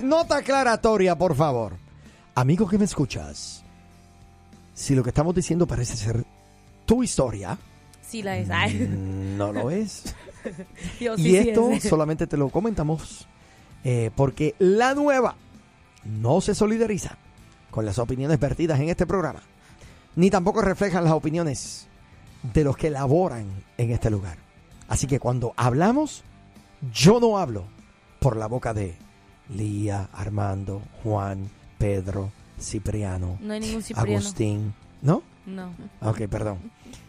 Nota aclaratoria, por favor. Amigo que me escuchas, si lo que estamos diciendo parece ser tu historia, Sí la es. Mm, no lo es. yo y sí esto es. solamente te lo comentamos eh, porque la nueva no se solidariza con las opiniones vertidas en este programa, ni tampoco reflejan las opiniones de los que laboran en este lugar. Así que cuando hablamos, yo no hablo por la boca de Lía, Armando, Juan, Pedro, Cipriano, No hay ningún cipriano. Agustín, ¿no? No. Ok, perdón.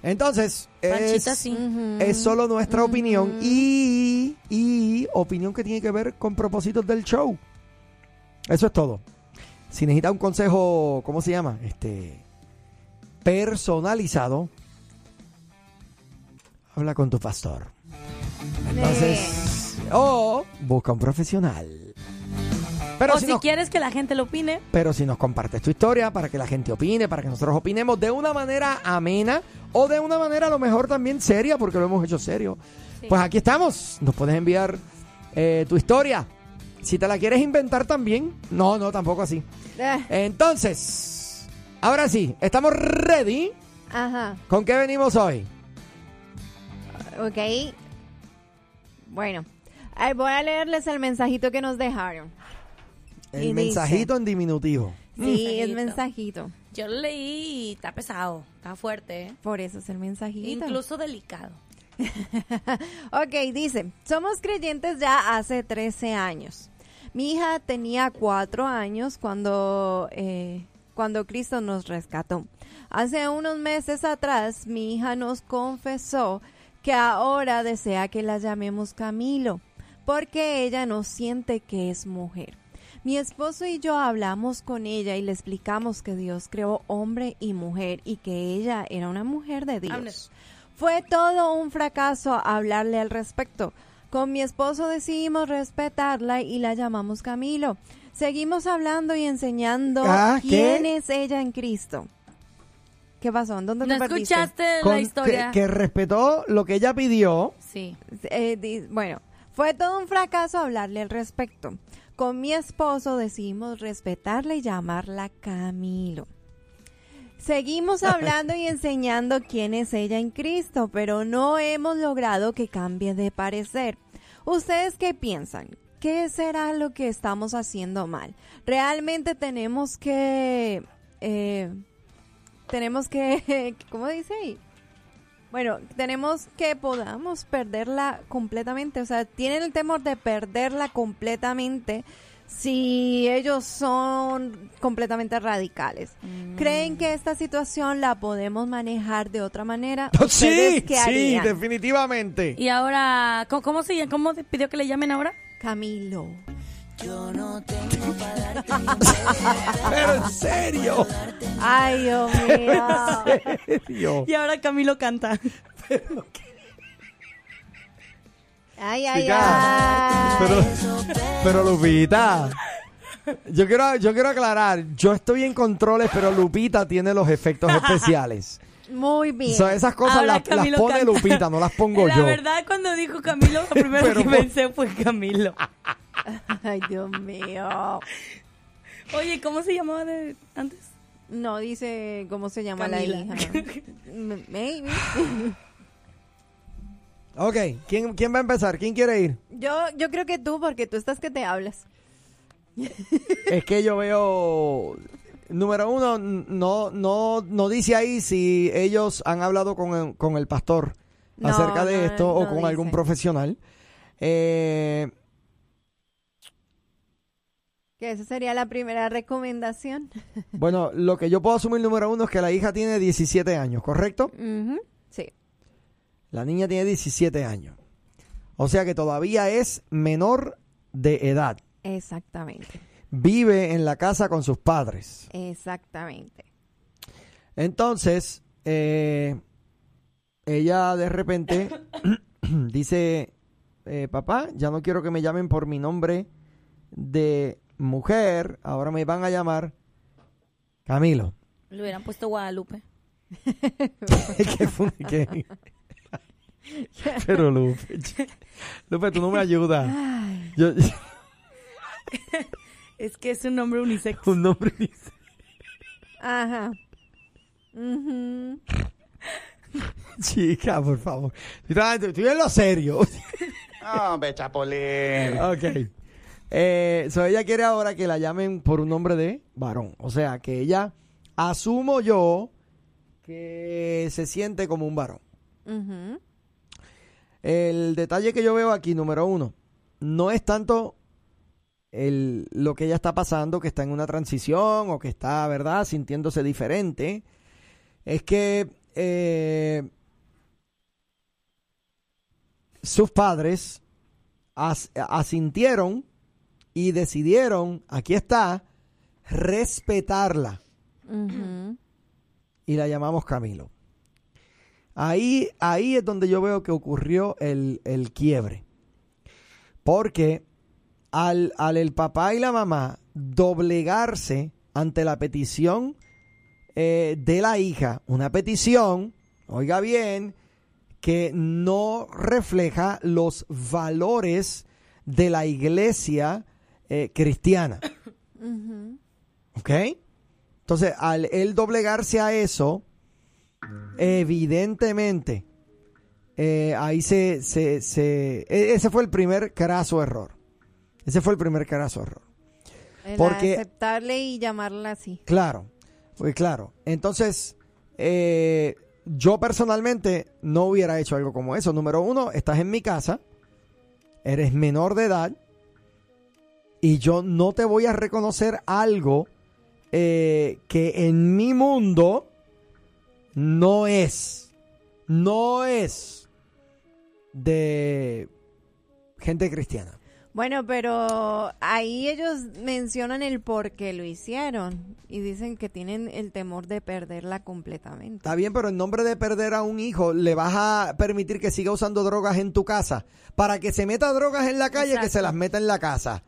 Entonces, Panchita es, sí. Es solo nuestra opinión y opinión que tiene que ver con propósitos del show. Eso es todo. Si necesita un consejo, ¿cómo se llama? Este personalizado, habla con tu pastor. Entonces, o busca un profesional. Pero o si si nos quieres que la gente lo opine, pero si nos compartes tu historia para que la gente opine, para que nosotros opinemos de una manera amena o de una manera a lo mejor también seria, porque lo hemos hecho serio, Sí. pues aquí estamos. Nos puedes enviar eh, tu historia. Si te la quieres inventar también, no, no, tampoco así. Eh, Entonces, ahora sí, estamos ready. Ajá, ¿Con qué venimos hoy? ok. Bueno, voy a leerles el mensajito que nos dejaron. El Y dice- mensajito en diminutivo. Sí, es Mensajito. mensajito. yo lo leí y está pesado, está fuerte, ¿eh? Por eso es el mensajito. incluso delicado. Ok, dice, somos creyentes ya hace 13 años. Mi hija tenía 4 años cuando, eh, cuando Cristo nos rescató. Hace unos meses atrás, mi hija nos confesó que ahora desea que la llamemos Camilo, porque ella no siente que es mujer. Mi esposo y yo hablamos con ella y le explicamos que Dios creó hombre y mujer y que ella era una mujer de Dios. Fue todo un fracaso hablarle al respecto. Con mi esposo decidimos respetarla y la llamamos Camilo. Seguimos hablando y enseñando Ah, ¿qué? quién es ella en Cristo. ¿Qué pasó? ¿En dónde ¿No te perdiste? escuchaste Con- la que, historia? que respetó lo que ella pidió. Sí. Eh, di- bueno, fue todo un fracaso hablarle al respecto. Con mi esposo decidimos respetarla y llamarla Camilo. Seguimos hablando y enseñando quién es ella en Cristo, pero no hemos logrado que cambie de parecer. ¿Ustedes qué piensan? ¿Qué será lo que estamos haciendo mal? ¿Realmente tenemos que... eh, tenemos que... ¿Cómo dice ahí? Bueno, tenemos que podamos perderla completamente. O sea, tienen el temor de perderla completamente si ellos son completamente radicales. Mm. ¿Creen que esta situación la podemos manejar de otra manera? Sí, ¿Ustedes qué sí, definitivamente. Y ahora, ¿cómo, cómo se llama? ¿Cómo pidió que le llamen ahora? Camilo. Pero en serio. Ay, Dios mío. En serio. Y ahora Camilo canta. Ay, ay, Chica, ay. Pero, pero Lupita, yo quiero, yo quiero aclarar, yo estoy en controles, pero Lupita tiene los efectos especiales. Muy bien. So, esas cosas las, las pone canta. Lupita, no las pongo la yo. verdad, cuando dijo Camilo, lo primero Pero que por- pensé fue Camilo. Ay, Dios mío. Oye, ¿cómo se llamaba de antes? No dice cómo se llama Camila. la hija. Maybe. Ok, ¿quién, ¿quién va a empezar? ¿Quién quiere ir? Yo, yo creo que tú, porque tú estás que te hablas. Es que yo veo, número uno, no, no, no dice ahí si ellos han hablado con el, con el pastor No, acerca de no, esto o no con algún profesional. Eh, Que esa sería la primera recomendación. bueno, lo que yo puedo asumir número uno es que la hija tiene 17 años, ¿correcto? Sí. La niña tiene 17 años. O sea que todavía es menor de edad. Exactamente. Vive en la casa con sus padres. Exactamente. Entonces, eh, ella de repente dice, eh, papá, ya no quiero que me llamen por mi nombre de mujer, ahora me van a llamar Camilo. Le hubieran puesto Guadalupe. ¿Qué fue? ¿Qué? Pero Lupe, Lupe, tú no me ayudas. Yo- Es que es un nombre unisex. Un nombre dice. Ajá. Ujú. Chica, por favor. Estoy en lo serio. Hombre, chapolín. ok. Eh, so ella quiere ahora que la llamen por un nombre de varón. O sea, que ella, asumo yo, que se siente como un varón. El detalle que yo veo aquí, número uno, no es tanto el, lo que ella está pasando, que está en una transición o que está, ¿verdad?, sintiéndose diferente. Es que eh, sus padres as- asintieron y decidieron, aquí está, respetarla. Y la llamamos Camilo. Ahí, ahí es donde yo veo que ocurrió el, el quiebre. Porque al, al el papá y la mamá doblegarse ante la petición eh, de la hija, una petición, oiga bien, que no refleja los valores de la iglesia eh, cristiana. ¿Ok? Entonces, al él doblegarse a eso, evidentemente, eh, ahí se, se, se- e- Ese fue el primer craso error. Ese fue el primer craso error. El Porque- aceptarle y llamarla así. Claro, pues claro. Entonces, eh, yo personalmente no hubiera hecho algo como eso. Número uno, estás en mi casa, eres menor de edad y yo no te voy a reconocer algo eh, que en mi mundo no es, no es de gente cristiana. Bueno, pero ahí ellos mencionan el por qué lo hicieron y dicen que tienen el temor de perderla completamente. Está bien, pero en nombre de perder a un hijo, ¿le vas a permitir que siga usando drogas en tu casa? Para que se meta drogas en la calle, que se las meta en la casa.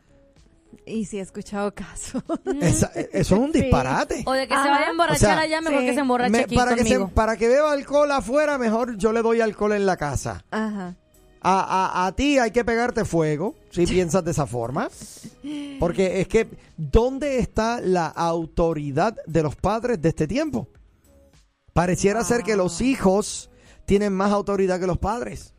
Y si he escuchado caso. Esa- eso es un Sí. disparate. O de que se vaya a emborrachar O sea, allá, mejor sí. que se emborrache Me- aquí para, que se- conmigo. para que beba alcohol afuera, mejor yo le doy alcohol en la casa. Ajá. A, a- a ti hay que pegarte fuego, si piensas de esa forma. Porque es que, ¿dónde está la autoridad de los padres de este tiempo? Pareciera ser que los hijos tienen más autoridad que los padres.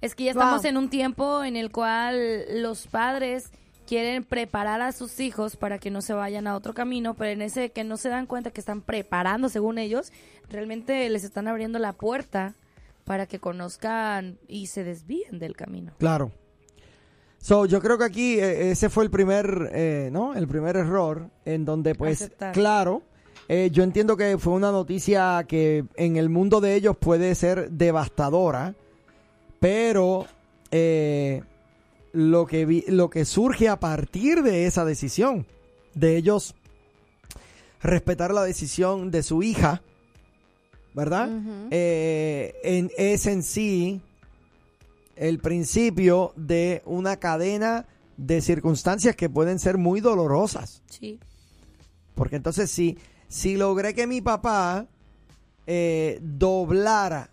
Es que ya estamos Wow. en un tiempo en el cual los padres quieren preparar a sus hijos para que no se vayan a otro camino, pero en ese que no se dan cuenta que están preparando según ellos, realmente les están abriendo la puerta para que conozcan y se desvíen del camino. Claro. So, yo creo que aquí eh, ese fue el primer, eh, ¿no? El primer error en donde, pues, Aceptar. claro, eh, yo entiendo que fue una noticia que en el mundo de ellos puede ser devastadora, pero eh, lo que vi- lo que surge a partir de esa decisión de ellos respetar la decisión de su hija, ¿verdad? Eh, en, es en sí el principio de una cadena de circunstancias que pueden ser muy dolorosas. Sí. Porque entonces si, si logré que mi papá eh, doblara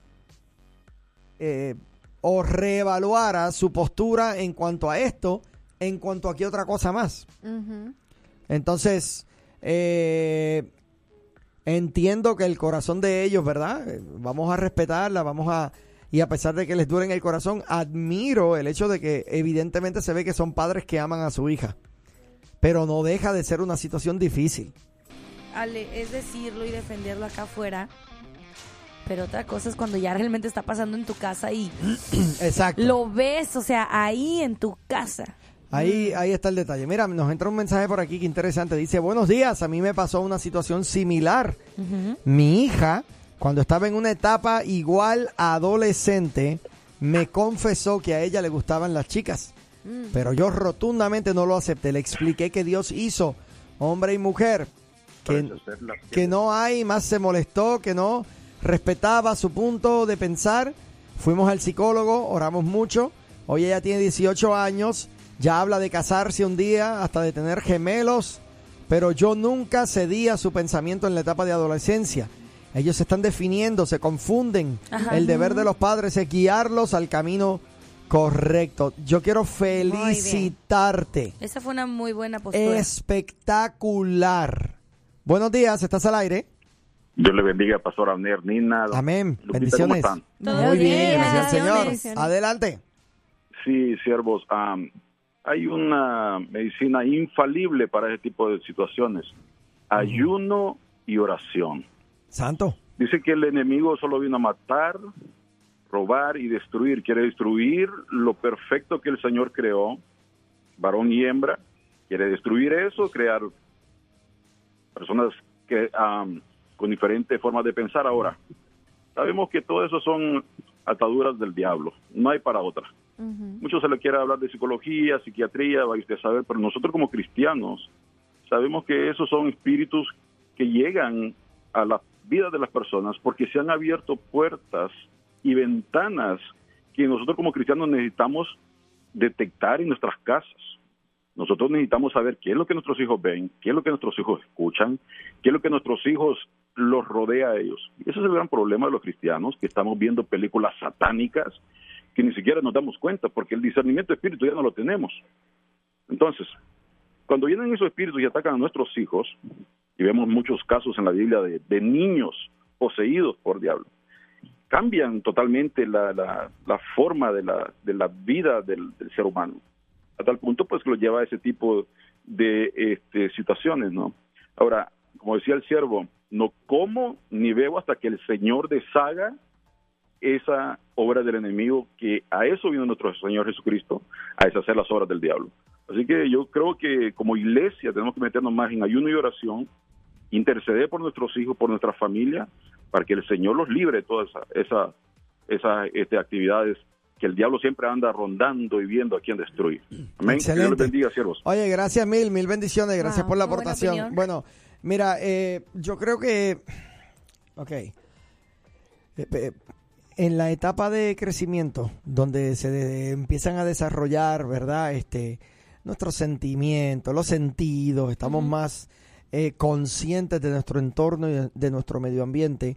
eh, o reevaluara su postura en cuanto a esto, en cuanto a qué otra cosa más. Entonces, eh, entiendo que el corazón de ellos, ¿verdad? Eh, Vamos a respetarla, vamos a... Y a pesar de que les duele en el corazón, admiro el hecho de que evidentemente se ve que son padres que aman a su hija. Pero no deja de ser una situación difícil. Ale, es decirlo y defenderlo acá afuera. Pero otra cosa es cuando ya realmente está pasando en tu casa y Exacto. lo ves, o sea, ahí en tu casa. Ahí, ahí está el detalle. Mira, nos entra un mensaje por aquí que interesante. Dice, buenos días, a mí me pasó una situación similar. Mi hija, cuando estaba en una etapa igual a adolescente, me confesó que a ella le gustaban las chicas. Pero yo rotundamente no lo acepté. Le expliqué que Dios hizo hombre y mujer. Que, que no hay, más se molestó, que no respetaba su punto de pensar. Fuimos al psicólogo, oramos mucho. Hoy ella tiene 18 años, ya habla de casarse un día, hasta de tener gemelos, pero yo nunca cedí a su pensamiento en la etapa de adolescencia. Ellos se están definiendo, se confunden. Ajá. El deber de los padres es guiarlos al camino Correcto. Yo quiero felicitarte. Esa fue una muy buena postura. Espectacular. Buenos días, estás al aire. Dios le bendiga, Pastor Abner, Nina. Amén. Lupita, Bendiciones. ¿cómo están? Todo Muy bien, bien, gracias al Señor. bendiciones. Adelante. Sí, siervos, hay una medicina infalible para ese tipo de situaciones. Ayuno y oración. Santo. Dice que el enemigo solo vino a matar, robar y destruir. Quiere destruir lo perfecto que el Señor creó, varón y hembra. Quiere destruir eso, crear personas que am, con diferentes formas de pensar. Ahora, sabemos que todo eso son ataduras del diablo. No hay para otra. Ujú. Mucho se le quiere hablar de psicología, psiquiatría, vaya usted a saber, pero nosotros como cristianos sabemos que esos son espíritus que llegan a la vida de las personas porque se han abierto puertas y ventanas que nosotros como cristianos necesitamos detectar en nuestras casas. Nosotros necesitamos saber qué es lo que nuestros hijos ven, qué es lo que nuestros hijos escuchan, qué es lo que nuestros hijos los rodea a ellos. Y ese es el gran problema de los cristianos, que estamos viendo películas satánicas que ni siquiera nos damos cuenta, porque el discernimiento de espíritu ya no lo tenemos. Entonces, cuando vienen esos espíritus y atacan a nuestros hijos, y vemos muchos casos en la Biblia de, niños poseídos por diablo, cambian totalmente la, la, forma de la, de la vida del, del ser humano, a tal punto pues que lo lleva a ese tipo de este, situaciones, ¿no? Ahora, como decía el siervo, no como ni bebo hasta que el Señor deshaga esa obra del enemigo, que a eso vino nuestro Señor Jesucristo, a deshacer las obras del diablo. Así que yo creo que como iglesia tenemos que meternos más en ayuno y oración, interceder por nuestros hijos, por nuestra familia, para que el Señor los libre de todas esas esa, esa, este, actividades que el diablo siempre anda rondando y viendo a quién destruir. Amén. Que Dios Excelente. les bendiga, siervos. Oye, gracias mil, mil bendiciones. Gracias Wow, por la aportación. Bueno, mira, eh, yo creo que, ok, Eh, eh, en la etapa de crecimiento, donde se de- empiezan a desarrollar, ¿verdad? Este, nuestros sentimientos, los sentidos, estamos más eh, conscientes de nuestro entorno y de, de nuestro medio ambiente.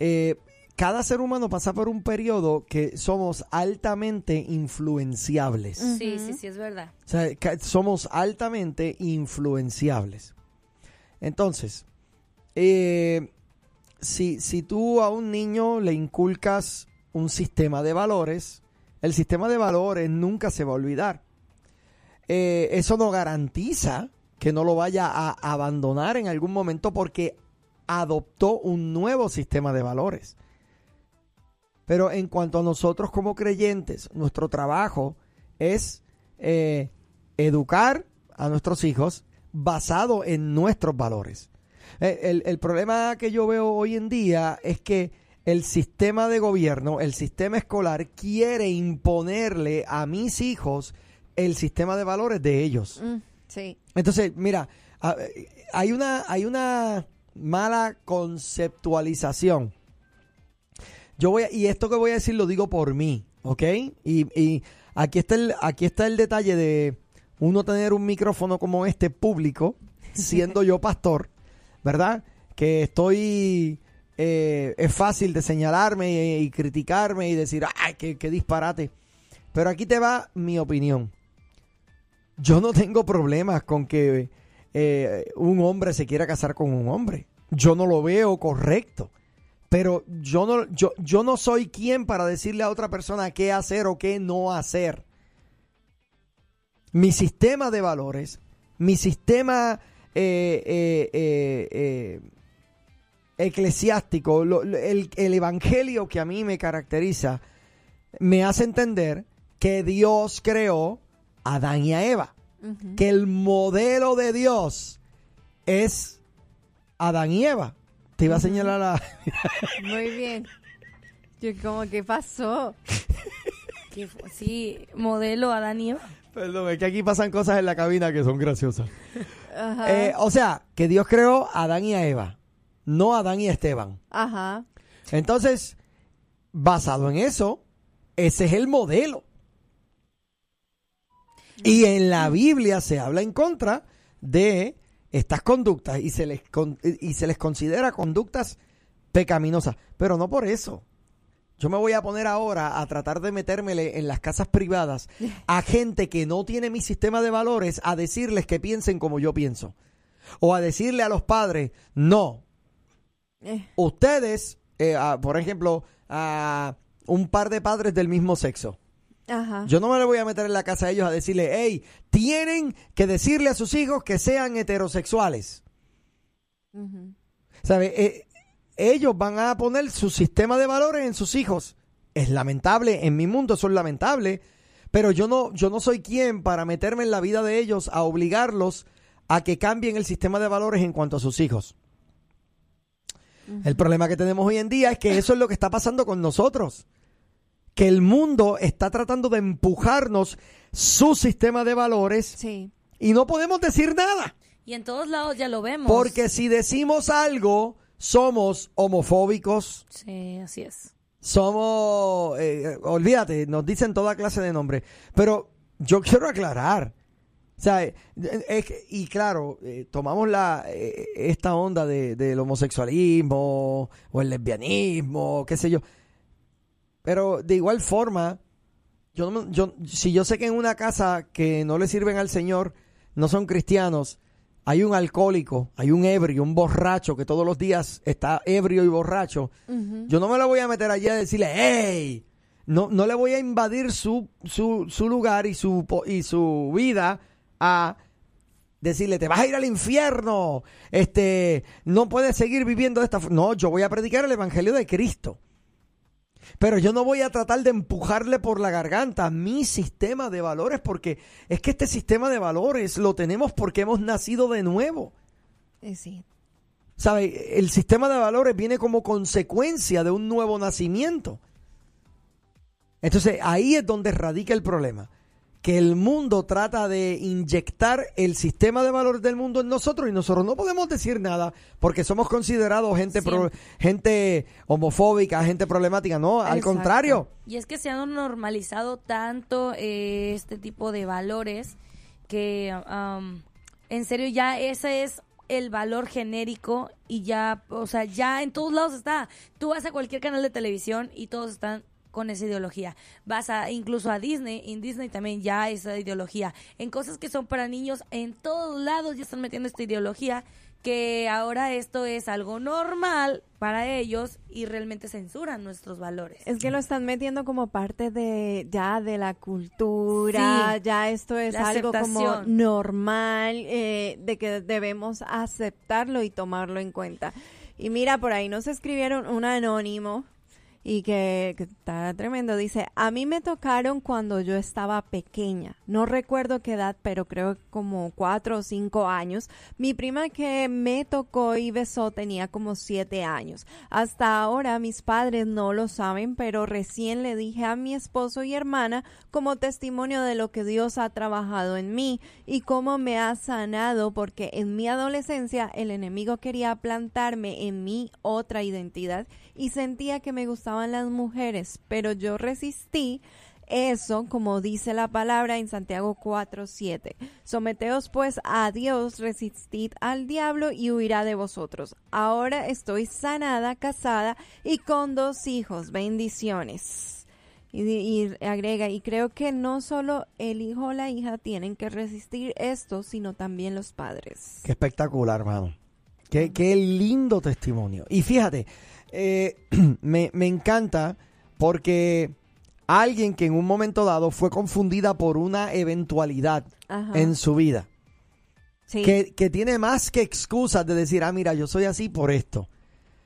Eh, cada ser humano pasa por un periodo que somos altamente influenciables. Sí, sí, sí, es verdad. O sea, ca- somos altamente influenciables. Entonces, eh, si, si tú a un niño le inculcas un sistema de valores, el sistema de valores nunca se va a olvidar. Eh, eso no garantiza que no lo vaya a abandonar en algún momento porque adoptó un nuevo sistema de valores. Pero en cuanto a nosotros como creyentes, nuestro trabajo es eh, educar a nuestros hijos basado en nuestros valores. Eh, El, el problema que yo veo hoy en día es que el sistema de gobierno, el sistema escolar quiere imponerle a mis hijos el sistema de valores de ellos. Mm, sí. Entonces, mira, hay una, hay una mala conceptualización. Yo voy a- y esto que voy a decir lo digo por mí, ¿ok? Y, y aquí está el, aquí está el detalle de uno tener un micrófono como este público, siendo yo pastor, ¿verdad? Que estoy, eh, es fácil de señalarme y, y criticarme y decir, ay, qué, qué disparate. Pero aquí te va mi opinión. Yo no tengo problemas con que eh, un hombre se quiera casar con un hombre. Yo no lo veo correcto. Pero yo no, yo, yo no soy quien para decirle a otra persona qué hacer o qué no hacer. Mi sistema de valores, mi sistema eh, eh, eh, eclesiástico, lo- lo- el, el evangelio que a mí me caracteriza, me hace entender que Dios creó a Adán y a Eva. Que el modelo de Dios es Adán y Eva. Te iba a señalar a... Muy bien. Yo como, ¿qué pasó? Fu- sí, modelo Adán y Eva. Perdón, es que aquí pasan cosas en la cabina que son graciosas. Ajá. Eh, o sea, que Dios creó a Adán y a Eva, no a Adán y a Esteban. Ajá. Entonces, basado en eso, ese es el modelo. Y en la Biblia se habla en contra de estas conductas y se les, con- y se les considera conductas pecaminosas. Pero no por eso. Yo me voy a poner ahora a tratar de metérmele en las casas privadas a gente que no tiene mi sistema de valores a decirles que piensen como yo pienso. O a decirle a los padres, no, Eh, ustedes, eh, a- por ejemplo, a un par de padres del mismo sexo. ajá. Yo no me le voy a meter en la casa a ellos a decirle, hey, tienen que decirle a sus hijos que sean heterosexuales. ¿Sabe? Eh, ellos van a poner su sistema de valores en sus hijos. Es lamentable, en mi mundo eso es lamentable, pero yo no, yo no soy quien para meterme en la vida de ellos a obligarlos a que cambien el sistema de valores en cuanto a sus hijos. El problema que tenemos hoy en día es que eso es lo que está pasando con nosotros. Que el mundo está tratando de empujarnos su sistema de valores Sí. y no podemos decir nada. Y en todos lados ya lo vemos. Porque si decimos algo, somos homofóbicos, Sí, así es. somos, eh, olvídate, nos dicen toda clase de nombres. Pero yo quiero aclarar. O sea, eh, es que- y claro, eh, tomamos la eh, esta onda de, del homosexualismo o el lesbianismo, qué sé yo. Pero de igual forma, yo, yo si yo sé que en una casa que no le sirven al Señor, no son cristianos, hay un alcohólico, hay un ebrio, un borracho que todos los días está ebrio y borracho, yo no me lo voy a meter allí a decirle, hey, no, no le voy a invadir su, su, su lugar y su, po- y su vida a decirle, te vas a ir al infierno, este, no puedes seguir viviendo de esta forma. No, yo voy a predicar el evangelio de Cristo. Pero yo no voy a tratar de empujarle por la garganta mi sistema de valores, porque es que este sistema de valores lo tenemos porque hemos nacido de nuevo. Eh, sí. ¿Sabe? El sistema de valores viene como consecuencia de un nuevo nacimiento. Entonces ahí es donde radica el problema. Que el mundo trata de inyectar el sistema de valores del mundo en nosotros y nosotros no podemos decir nada porque somos considerados gente, pro- gente homofóbica, gente problemática. No, al contrario. Y es que se han normalizado tanto eh, este tipo de valores que, um, en serio, ya ese es el valor genérico y ya, o sea, ya en todos lados está. Tú vas a cualquier canal de televisión y todos están con esa ideología. Vas a incluso a Disney, en Disney también ya esa ideología. En cosas que son para niños, en todos lados ya están metiendo esta ideología que ahora esto es algo normal para ellos y realmente censuran nuestros valores. Es que lo están metiendo como parte de ya de la cultura, Sí. ya esto es algo como normal, eh, de que debemos aceptarlo y tomarlo en cuenta. Y mira, por ahí nos escribieron un anónimo y que, que está tremendo. Dice, a mí me tocaron cuando yo estaba pequeña. No recuerdo qué edad, pero creo como cuatro o cinco años. Mi prima que me tocó y besó tenía como siete años. Hasta ahora mis padres no lo saben, pero recién le dije a mi esposo y hermana como testimonio de lo que Dios ha trabajado en mí y cómo me ha sanado porque en mi adolescencia el enemigo quería plantarme en mi otra identidad y sentía que me las mujeres, pero yo resistí eso, como dice la palabra en Santiago 4:7. Someteos pues a Dios, resistid al diablo y huirá de vosotros. Ahora estoy sanada, casada y con dos hijos. Bendiciones. Y, y agrega, y creo que no solo el hijo o la hija tienen que resistir esto, sino también los padres. Qué espectacular, hermano. Qué lindo testimonio. Y fíjate, eh, me, me encanta porque alguien que en un momento dado fue confundida por una eventualidad Ajá. en su vida, Sí. que, que tiene más que excusas de decir, ah, mira, yo soy así por esto.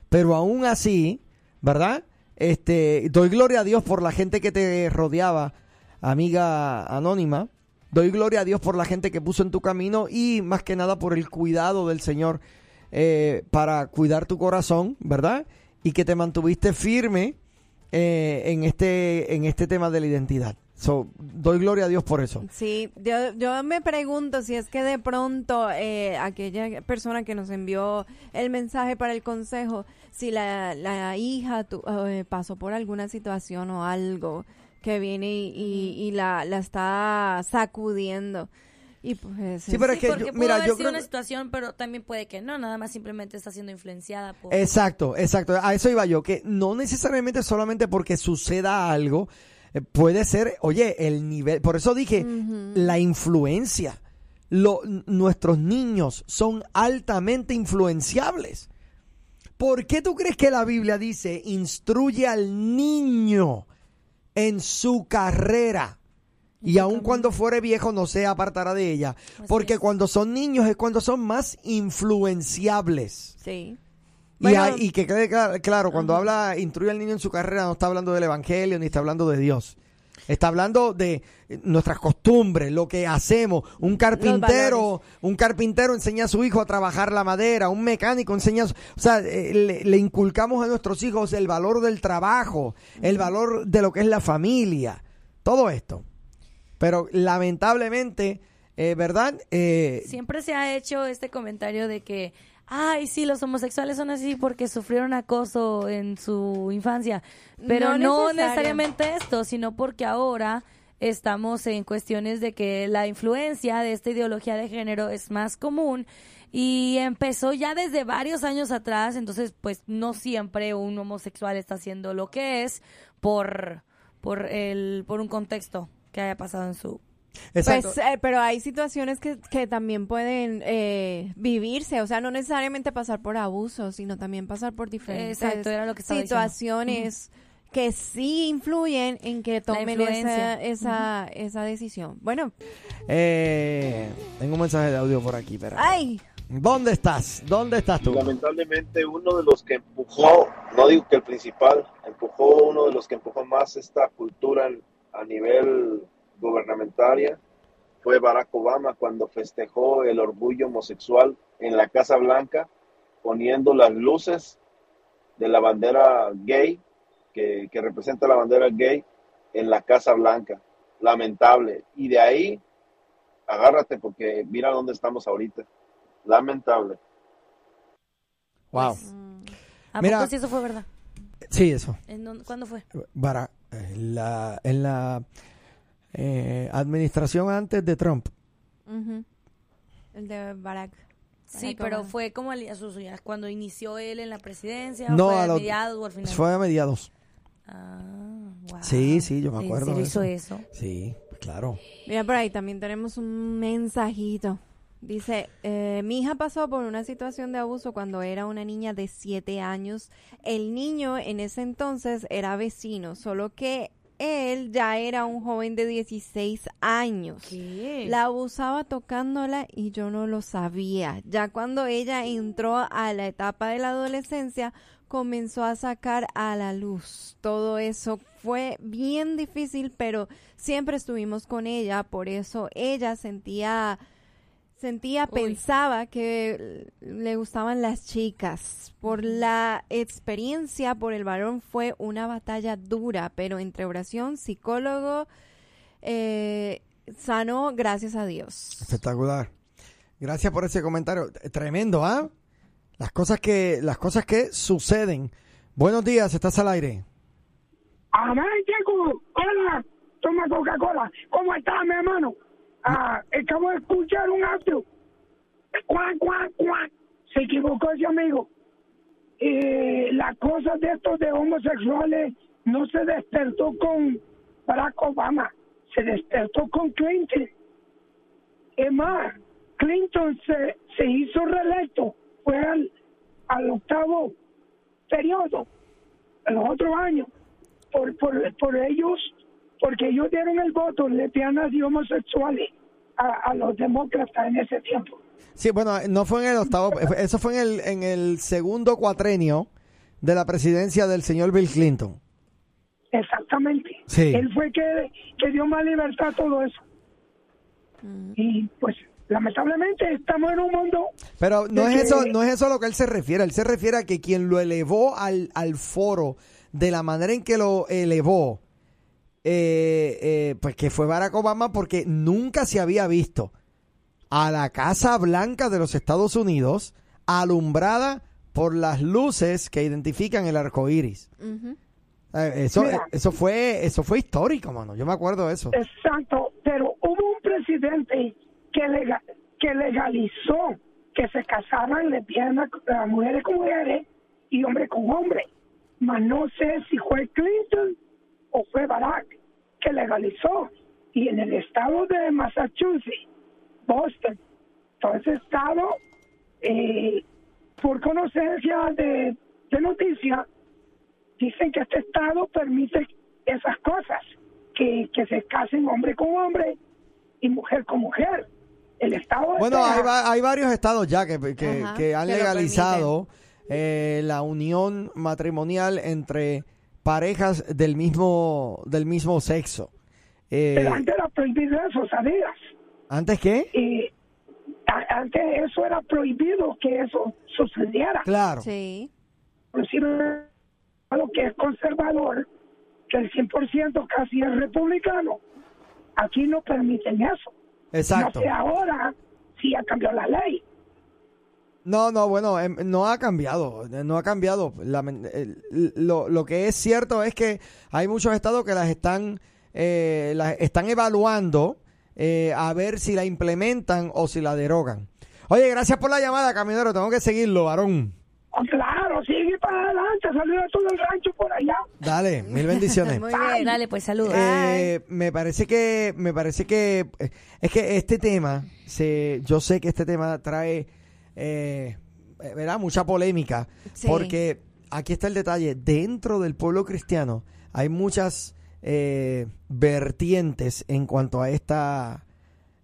Pero aún así, ¿verdad? Este, doy gloria a Dios por la gente que te rodeaba, amiga anónima. Doy gloria a Dios por la gente que puso en tu camino y más que nada por el cuidado del Señor eh, para cuidar tu corazón, ¿verdad? Y que te mantuviste firme eh, en este en este tema de la identidad. So, doy gloria a Dios por eso. Sí, yo, yo me pregunto si es que de pronto eh, aquella persona que nos envió el mensaje para el consejo, si la, la hija tu- eh, pasó por alguna situación o algo que viene y, y- y la, la está sacudiendo. Y pues Sí, pero es que porque yo- pudo mira, haber yo sido creo una que- situación, pero también puede que no, nada más simplemente está siendo influenciada por... Exacto, exacto. A eso iba yo, que no necesariamente solamente porque suceda algo, eh, puede ser, oye, el nivel, por eso dije, la influencia. Lo- nuestros niños son altamente influenciables. ¿Por qué tú crees que la Biblia dice, instruye al niño en su carrera? Y aun cuando fuere viejo no se apartará de ella. Así Porque es. cuando son niños es cuando son más influenciables. Sí. Y, Bueno, hay- y que quede cla- claro, cuando habla instruye al niño en su carrera, no está hablando del evangelio ni está hablando de Dios. Está hablando de eh, nuestras costumbres, lo que hacemos. Un carpintero, un carpintero enseña a su hijo a trabajar la madera, un mecánico enseña, a su- o sea, eh, le, le inculcamos a nuestros hijos el valor del trabajo, el valor de lo que es la familia, todo esto. Pero lamentablemente, eh, ¿verdad? Eh, Siempre se ha hecho este comentario de que, ay, sí, los homosexuales son así porque sufrieron acoso en su infancia. Pero No no, necesariamente esto, sino porque ahora estamos en cuestiones de que la influencia de esta ideología de género es más común y empezó ya desde varios años atrás, entonces pues no siempre un homosexual está haciendo lo que es por por el por un contexto que haya pasado en su exacto. Pues, eh, pero hay situaciones que, que también pueden eh, vivirse, o sea, no necesariamente pasar por abuso, sino también pasar por diferentes Exacto, era lo que estaba diciendo. situaciones que sí influyen en que tomen esa, esa, esa decisión. Bueno, Eh, tengo un mensaje de audio por aquí, espera. ay, ¿Dónde estás? ¿Dónde estás tú? lamentablemente uno de los que empujó, no digo que el principal, empujó uno de los que empujó más esta cultura en- a nivel gubernamentaria fue Barack Obama cuando festejó el orgullo homosexual en la Casa Blanca poniendo las luces de la bandera gay que, que representa la bandera gay en la Casa Blanca. Lamentable. Y de ahí, agárrate porque mira dónde estamos ahorita. Lamentable. Wow. ¿A Mira- poco sí eso fue verdad? Sí, eso. ¿En dónde- ¿Cuándo fue? La, en la eh, administración antes de Trump. el de Barack. Sí, Barack pero Obama. fue como a sus- cuando inició él en la presidencia, No, fue a los- mediados o al final. Fue a mediados. Ah, wow. Sí, sí, yo me ¿En acuerdo serio de hizo eso. eso? Sí, claro. Mira, por ahí también tenemos un mensajito. Dice, eh, mi hija pasó por una situación de abuso cuando era una niña de 7 años. El niño en ese entonces era vecino, solo que él ya era un joven de 16 años. ¿Qué? La abusaba tocándola y yo no lo sabía. Ya cuando ella entró a la etapa de la adolescencia, comenzó a sacar a la luz. Todo eso fue bien difícil, pero siempre estuvimos con ella, por eso ella sentía sentía, Uy. pensaba que le gustaban las chicas. Por la experiencia, por el varón, fue una batalla dura, pero entre oración, psicólogo, eh, sanó, gracias a Dios. Espectacular. Gracias por ese comentario. Tremendo, ¿ah? Las cosas que, las cosas que suceden. Buenos días, estás al aire. Amén, Checo. Hola, toma Coca-Cola. ¿Cómo estás, mi hermano? Ah, acabo de escuchar un audio. Cuac, cuac, cuac. Se equivocó ese amigo. Eh, la cosa de estos de homosexuales no se despertó con Barack Obama, se despertó con Clinton. Es más, Clinton se, se hizo reelecto, fue al, al octavo periodo, en los otros años, por, por, por ellos, porque ellos dieron el voto lesbianas y homosexuales a, a los demócratas en ese tiempo. Sí, bueno, no fue en el octavo, eso fue en el, en el segundo cuatrenio de la presidencia del señor Bill Clinton. Exactamente. Sí. Él fue que, que dio más libertad a todo eso. Y pues, lamentablemente, estamos en un mundo Pero no es que- eso, no es eso a lo que él se refiere. Él se refiere a que quien lo elevó al, al foro de la manera en que lo elevó, eh, eh, pues que fue Barack Obama porque nunca se había visto a la Casa Blanca de los Estados Unidos alumbrada por las luces que identifican el arco iris. Eh, eso, Mira. eso fue, eso fue histórico, mano. Yo me acuerdo de eso. Exacto, pero hubo un presidente que, lega- que legalizó que se casaran lesbianas, eh, mujeres con mujeres y hombres con hombres. Mas no sé si fue Clinton o fue Barack que legalizó. Y en el estado de Massachusetts, Boston, todo ese estado, eh, por conocencia de, de noticias, dicen que este estado permite esas cosas, que, que se casen hombre con hombre y mujer con mujer. El estado de Bueno, hay, va- hay varios estados ya que, que- Ajá, que han que legalizado eh, la unión matrimonial entre parejas del mismo del mismo sexo. Eh, pero antes era prohibido eso, ¿sabías? ¿Antes qué? Y a- antes eso era prohibido que eso sucediera. Claro. Sí. Inclusive lo que es conservador, que el 100% casi es republicano, aquí no permiten eso. Exacto. No sé ahora si ha cambiado la ley. No, no, bueno, em, no ha cambiado, eh, no ha cambiado. Lamen- el- lo, lo que es cierto es que hay muchos estados que las están, eh, las están evaluando eh, a ver si la implementan o si la derogan. Oye, gracias por la llamada, caminero. Tengo que seguirlo, varón. Oh, claro, sigue para adelante, saluda a todo el rancho por allá. Dale, mil bendiciones. Muy bien. Dale, pues saludos. Eh, me parece que me parece que eh, es que este tema se yo sé que este tema trae eh, eh, ¿verdad? mucha polémica Sí. porque aquí está el detalle dentro del pueblo cristiano hay muchas eh, vertientes en cuanto a esta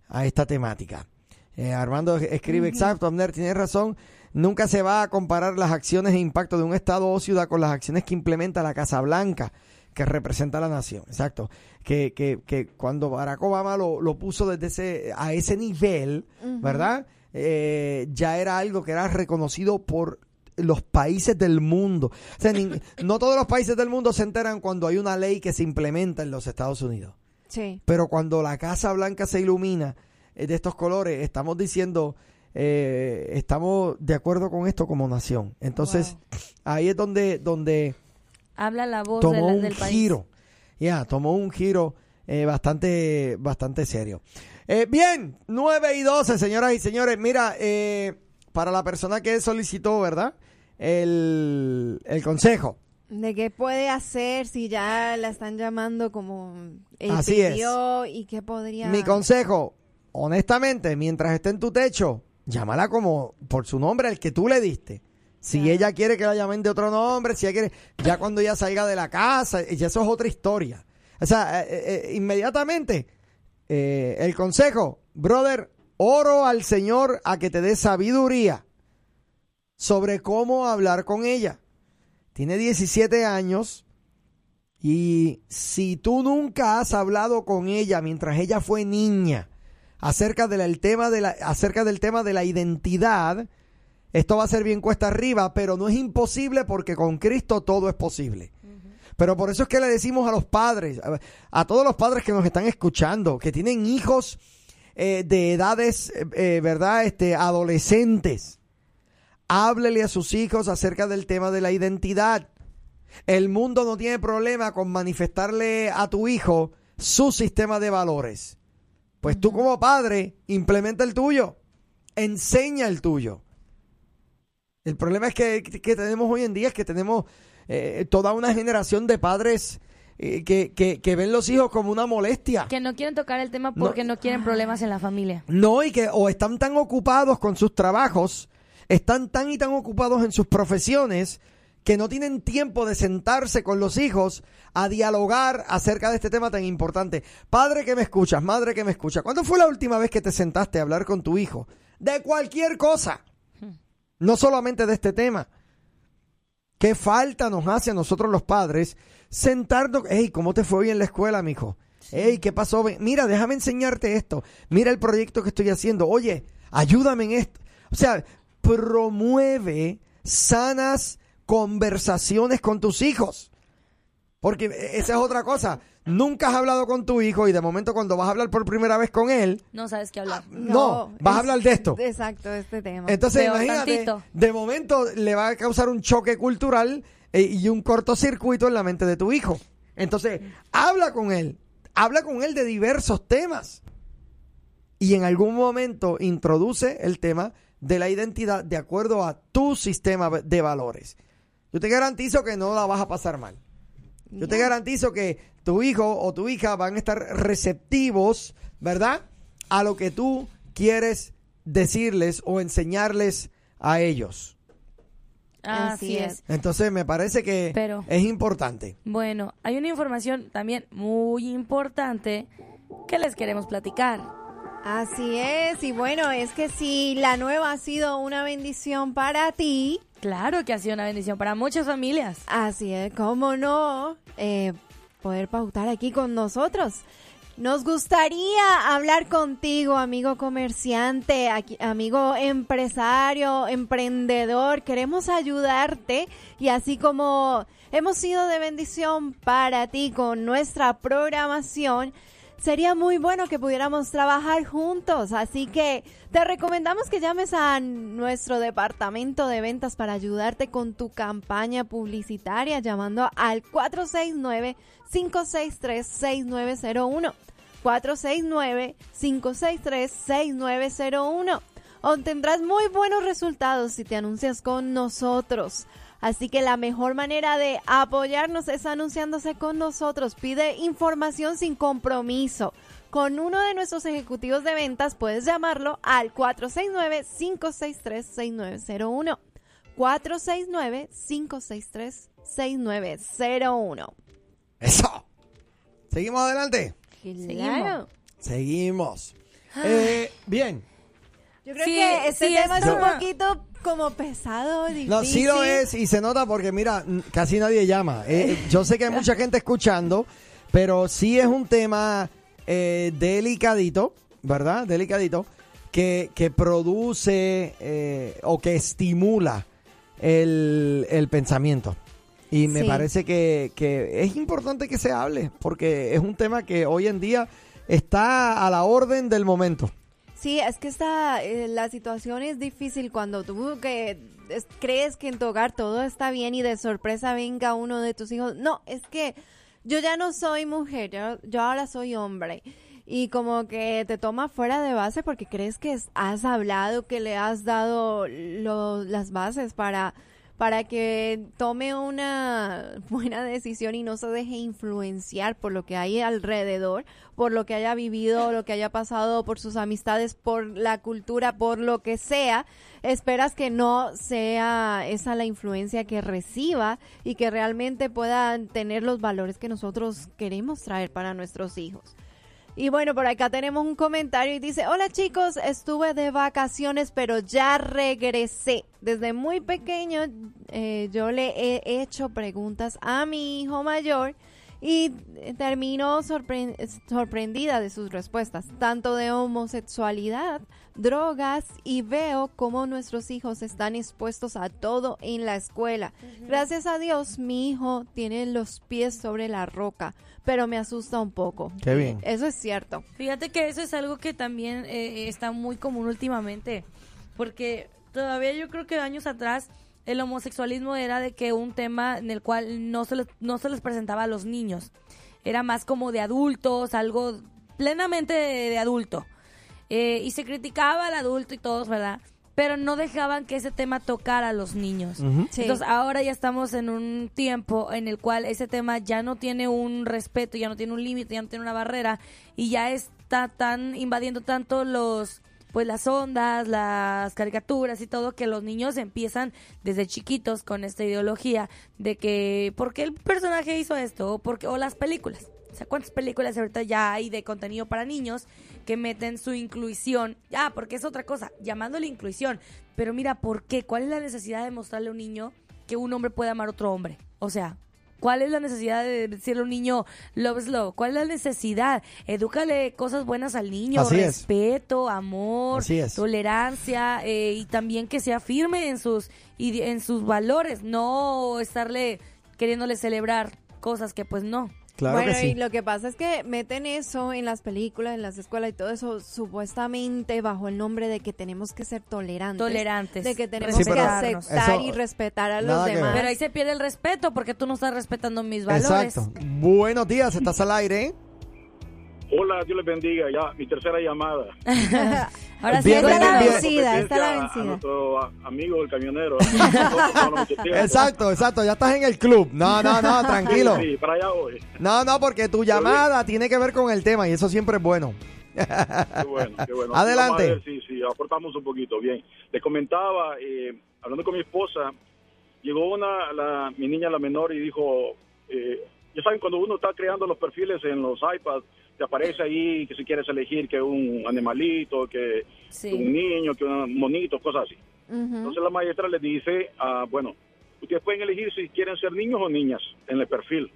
a esta temática Eh, Armando escribe exacto Abner tienes razón nunca se va a comparar las acciones e impacto de un estado o ciudad con las acciones que implementa la Casa Blanca que representa a la nación, exacto. Que, que, que cuando Barack Obama lo, lo puso desde ese, a ese nivel, ¿verdad? Eh, ya era algo que era reconocido por los países del mundo. O sea, ni- no todos los países del mundo se enteran cuando hay una ley que se implementa en los Estados Unidos. Sí. Pero cuando la Casa Blanca se ilumina eh, de estos colores, estamos diciendo, eh, estamos de acuerdo con esto como nación. Entonces, ahí es donde, donde Habla la voz de tomó la- un del país. giro. Ya, tomó un giro eh, bastante, bastante serio. Eh, bien, 9 y 12, señoras y señores. Mira, eh, para la persona que solicitó, ¿verdad? El, el consejo. ¿De qué puede hacer si ya la están llamando como ella Así es. pidió y qué podría Mi consejo, honestamente, mientras esté en tu techo, llámala como por su nombre al que tú le diste. Si ella quiere que la llamen de otro nombre, si ella quiere, ya cuando ella salga de la casa, ya eso es otra historia. O sea, eh, eh, inmediatamente, eh, el consejo, brother, oro al Señor a que te dé sabiduría sobre cómo hablar con ella. Tiene 17 años y si tú nunca has hablado con ella mientras ella fue niña acerca, de tema de la, acerca del tema de la identidad, esto va a ser bien cuesta arriba, pero no es imposible porque con Cristo todo es posible. Pero por eso es que le decimos a los padres, a, a todos los padres que nos están escuchando, que tienen hijos eh, de edades, eh, eh, ¿verdad? Este, adolescentes. Háblele a sus hijos acerca del tema de la identidad. El mundo no tiene problema con manifestarle a tu hijo su sistema de valores. Pues tú como padre, implementa el tuyo. Enseña el tuyo. El problema es que, que tenemos hoy en día es que tenemos eh, toda una generación de padres eh, que, que- que ven los hijos como una molestia. Que no quieren tocar el tema porque no, quieren problemas en la familia. No, y que o están tan ocupados con sus trabajos, están tan y tan ocupados en sus profesiones, que no tienen tiempo de sentarse con los hijos a dialogar acerca de este tema tan importante. Padre que me escuchas, madre que me escucha, ¿cuándo fue la última vez que te sentaste a hablar con tu hijo? De cualquier cosa, no solamente de este tema. ¿Qué falta nos hace a nosotros los padres sentarnos? Hey, ¿cómo te fue hoy en la escuela, mijo? Hey, ¿qué pasó? Mira, déjame enseñarte esto. Mira el proyecto que estoy haciendo. Oye, ayúdame en esto. O sea, promueve sanas conversaciones con tus hijos. Porque esa es otra cosa. Nunca has hablado con tu hijo y de momento cuando vas a hablar por primera vez con él, No sabes qué hablar. no, vas a hablar de esto. Exacto, este tema. Entonces, imagínate, tantito. de momento le va a causar un choque cultural eh, y un cortocircuito en la mente de tu hijo. Entonces, habla con él, habla con él de diversos temas. y en algún momento introduce el tema de la identidad de acuerdo a tu sistema de valores. Yo te garantizo que no la vas a pasar mal. Yo te garantizo que tu hijo o tu hija van a estar receptivos, ¿verdad? A lo que tú quieres decirles o enseñarles a ellos. Así es. Entonces me parece que Pero- es importante. Bueno, hay una información también muy importante que les queremos platicar. Así es, y bueno, es que si la nueva ha sido una bendición para ti, Claro que ha sido una bendición para muchas familias. así es, cómo no, eh, poder pautar aquí con nosotros. Nos gustaría hablar contigo, amigo comerciante, aquí- amigo empresario, emprendedor. Queremos ayudarte y así como hemos sido de bendición para ti con nuestra programación, sería muy bueno que pudiéramos trabajar juntos. Así que te recomendamos que llames a nuestro departamento de ventas para ayudarte con tu campaña publicitaria llamando al 469-563-6901. 469-563-6901. Obtendrás muy buenos resultados si te anuncias con nosotros. Así que la mejor manera de apoyarnos es anunciándose con nosotros. Pide información sin compromiso. Con uno de nuestros ejecutivos de ventas puedes llamarlo al 469-563-6901. 469-563-6901. Eso. Seguimos adelante. Claro. Seguimos. Eh, bien. Yo creo Sí, que este sí, tema es un poquito como pesado, difícil. No, sí lo es y se nota porque mira, casi nadie llama. Eh, yo sé que hay mucha gente escuchando, pero sí es un tema eh, delicadito, ¿verdad? Delicadito, que, que produce eh, o que estimula el, el pensamiento. Y me Sí. parece que, que es importante que se hable, porque es un tema que hoy en día está a la orden del momento. Sí, es que esta, eh, la situación es difícil cuando tú que es- crees que en tu hogar todo está bien y de sorpresa venga uno de tus hijos. No, es que yo ya no soy mujer, yo, yo ahora soy hombre. Y como que te toma fuera de base porque crees que has hablado, que le has dado lo- las bases para, para que tome una buena decisión y no se deje influenciar por lo que hay alrededor, por lo que haya vivido, lo que haya pasado, por sus amistades, por la cultura, por lo que sea, esperas que no sea esa la influencia que reciba y que realmente puedan tener los valores que nosotros queremos traer para nuestros hijos. Y bueno, por acá tenemos un comentario y dice, hola chicos, estuve de vacaciones pero ya regresé. Desde muy pequeño eh, yo le he hecho preguntas a mi hijo mayor y eh, termino sorpre- sorprendida de sus respuestas, tanto de homosexualidad, drogas y veo cómo nuestros hijos están expuestos a todo en la escuela. Gracias a Dios mi hijo tiene los pies sobre la roca, pero me asusta un poco. Qué bien. Eso es cierto. Fíjate que eso es algo que también eh, está muy común últimamente, porque todavía yo creo que años atrás el homosexualismo era de que un tema en el cual no se les, no se les presentaba a los niños, era más como de adultos, algo plenamente de, de adulto, Eh, y se criticaba al adulto y todos, ¿verdad? Pero no dejaban que ese tema tocara a los niños. Sí. Entonces ahora ya estamos en un tiempo en el cual ese tema ya no tiene un respeto, ya no tiene un límite, ya no tiene una barrera y ya está tan invadiendo tanto los pues las ondas, las caricaturas y todo que los niños empiezan desde chiquitos con esta ideología de que ¿por qué el personaje hizo esto? o porque o las películas. O sea, ¿cuántas películas ahorita ya hay de contenido para niños que meten su inclusión? Ya, porque es otra cosa, llamándole inclusión. Pero mira, ¿por qué? ¿Cuál es la necesidad de mostrarle a un niño que un hombre puede amar a otro hombre? O sea, ¿cuál es la necesidad de decirle a un niño love is love? ¿Cuál es la necesidad? Edúcale cosas buenas al niño, Así es. respeto, amor, Así es. tolerancia eh, y también que sea firme en sus en sus valores, no estarle queriéndole celebrar cosas que pues no. Claro bueno, que sí. y lo que pasa es que meten eso en las películas, en las escuelas y todo eso, supuestamente bajo el nombre de que tenemos que ser tolerantes. Tolerantes, De que tenemos Sí, que aceptar eso- y respetar a los demás. Pero ahí se pierde el respeto porque tú no estás respetando mis valores. Exacto. Buenos días, estás al aire. Hola, Dios les bendiga. Ya, mi tercera llamada. Ahora sí, Bien, Esta es la bien. vencida, esta es la A- A vencida. nuestro amigo el camionero. Exacto, exacto, ya estás en el club. No, no, no, tranquilo. Sí, para allá voy. No, no, porque tu llamada tiene que ver con el tema y eso siempre es bueno. Qué bueno, qué bueno. Adelante. Ver, sí, sí, aportamos un poquito. Bien. Les comentaba, eh, hablando con mi esposa, llegó una, la, mi niña, la menor, y dijo, eh, ya saben, cuando uno está creando los perfiles en los iPads, te aparece ahí que si quieres elegir que un animalito, que Sí. un niño, que un monito, cosas así. Entonces la maestra les dice, ah, bueno, ustedes pueden elegir si quieren ser niños o niñas en el perfil.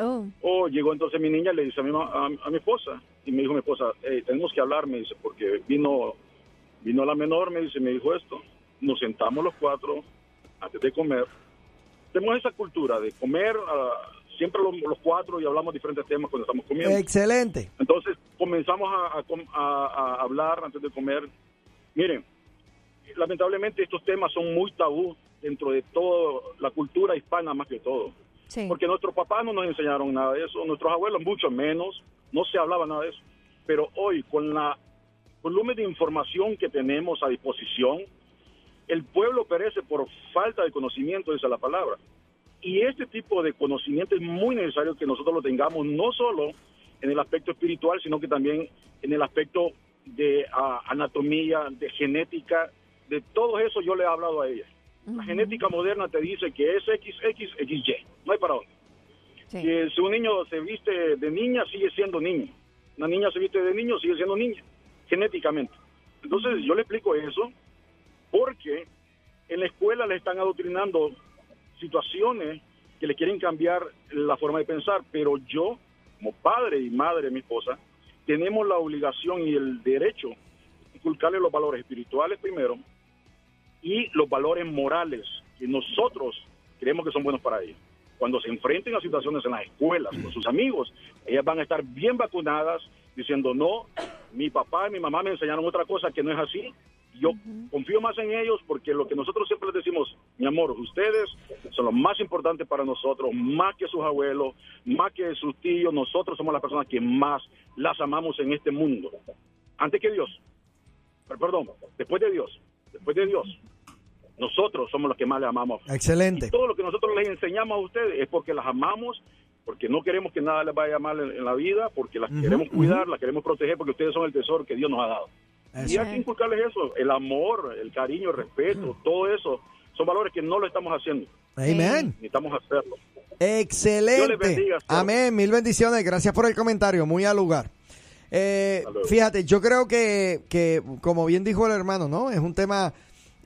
Oh, O llegó entonces mi niña, le dice a mi, a, a mi esposa, y me dijo mi esposa, "Hey, tenemos que hablar, me dice, porque vino, vino la menor, me dice, me dijo esto, nos sentamos los cuatro antes de comer. Tenemos esa cultura de comer ah, siempre los, los cuatro y hablamos diferentes temas cuando estamos comiendo. Excelente. Entonces comenzamos a, a com- a- a hablar antes de comer. Miren, lamentablemente estos temas son muy tabú dentro de toda la cultura hispana más que todo. sí. Porque nuestros papás no nos enseñaron nada de eso, nuestros abuelos mucho menos, no se hablaba nada de eso. Pero hoy, con la volumen de información que tenemos a disposición, el pueblo perece por falta de conocimiento, dice la palabra. Y este tipo de conocimiento es muy necesario que nosotros lo tengamos, no solo en el aspecto espiritual, sino que también en el aspecto de ah, anatomía, de genética, de todo eso yo le he hablado a ella. La genética moderna te dice que es XX, XY, no hay para dónde. sí. Que si un niño se viste de niña, sigue siendo niño. Una niña se viste de niño, sigue siendo niña, genéticamente. Entonces yo le explico eso porque en la escuela le están adoctrinando situaciones que le quieren cambiar la forma de pensar, pero yo, como padre y madre de mi esposa, tenemos la obligación y el derecho de inculcarle los valores espirituales primero y los valores morales que nosotros creemos que son buenos para ellos. Cuando se enfrenten a situaciones en las escuelas con sus amigos, ellas van a estar bien vacunadas diciendo, no, mi papá y mi mamá me enseñaron otra cosa que no es así. Yo confío más en ellos porque lo que nosotros siempre les decimos, mi amor, ustedes son lo más importante para nosotros, más que sus abuelos, más que sus tíos, nosotros somos las personas que más las amamos en este mundo. Antes que Dios. Perdón, después de Dios, después de Dios, nosotros somos los que más le amamos. Excelente. Y todo lo que nosotros les enseñamos a ustedes es porque las amamos, porque no queremos que nada les vaya mal en, la vida, porque las queremos cuidar, las queremos proteger, porque ustedes son el tesoro que Dios nos ha dado. Y hay que inculcarles eso, el amor, el cariño, el respeto, todo eso, son valores que no lo estamos haciendo, Amen. necesitamos hacerlo. Dios Excelente. les bendiga, siervo. Amén. Mil bendiciones. Gracias por el comentario. Muy al lugar. Eh, fíjate, yo creo que, que, como bien dijo el hermano, ¿no? Es un tema,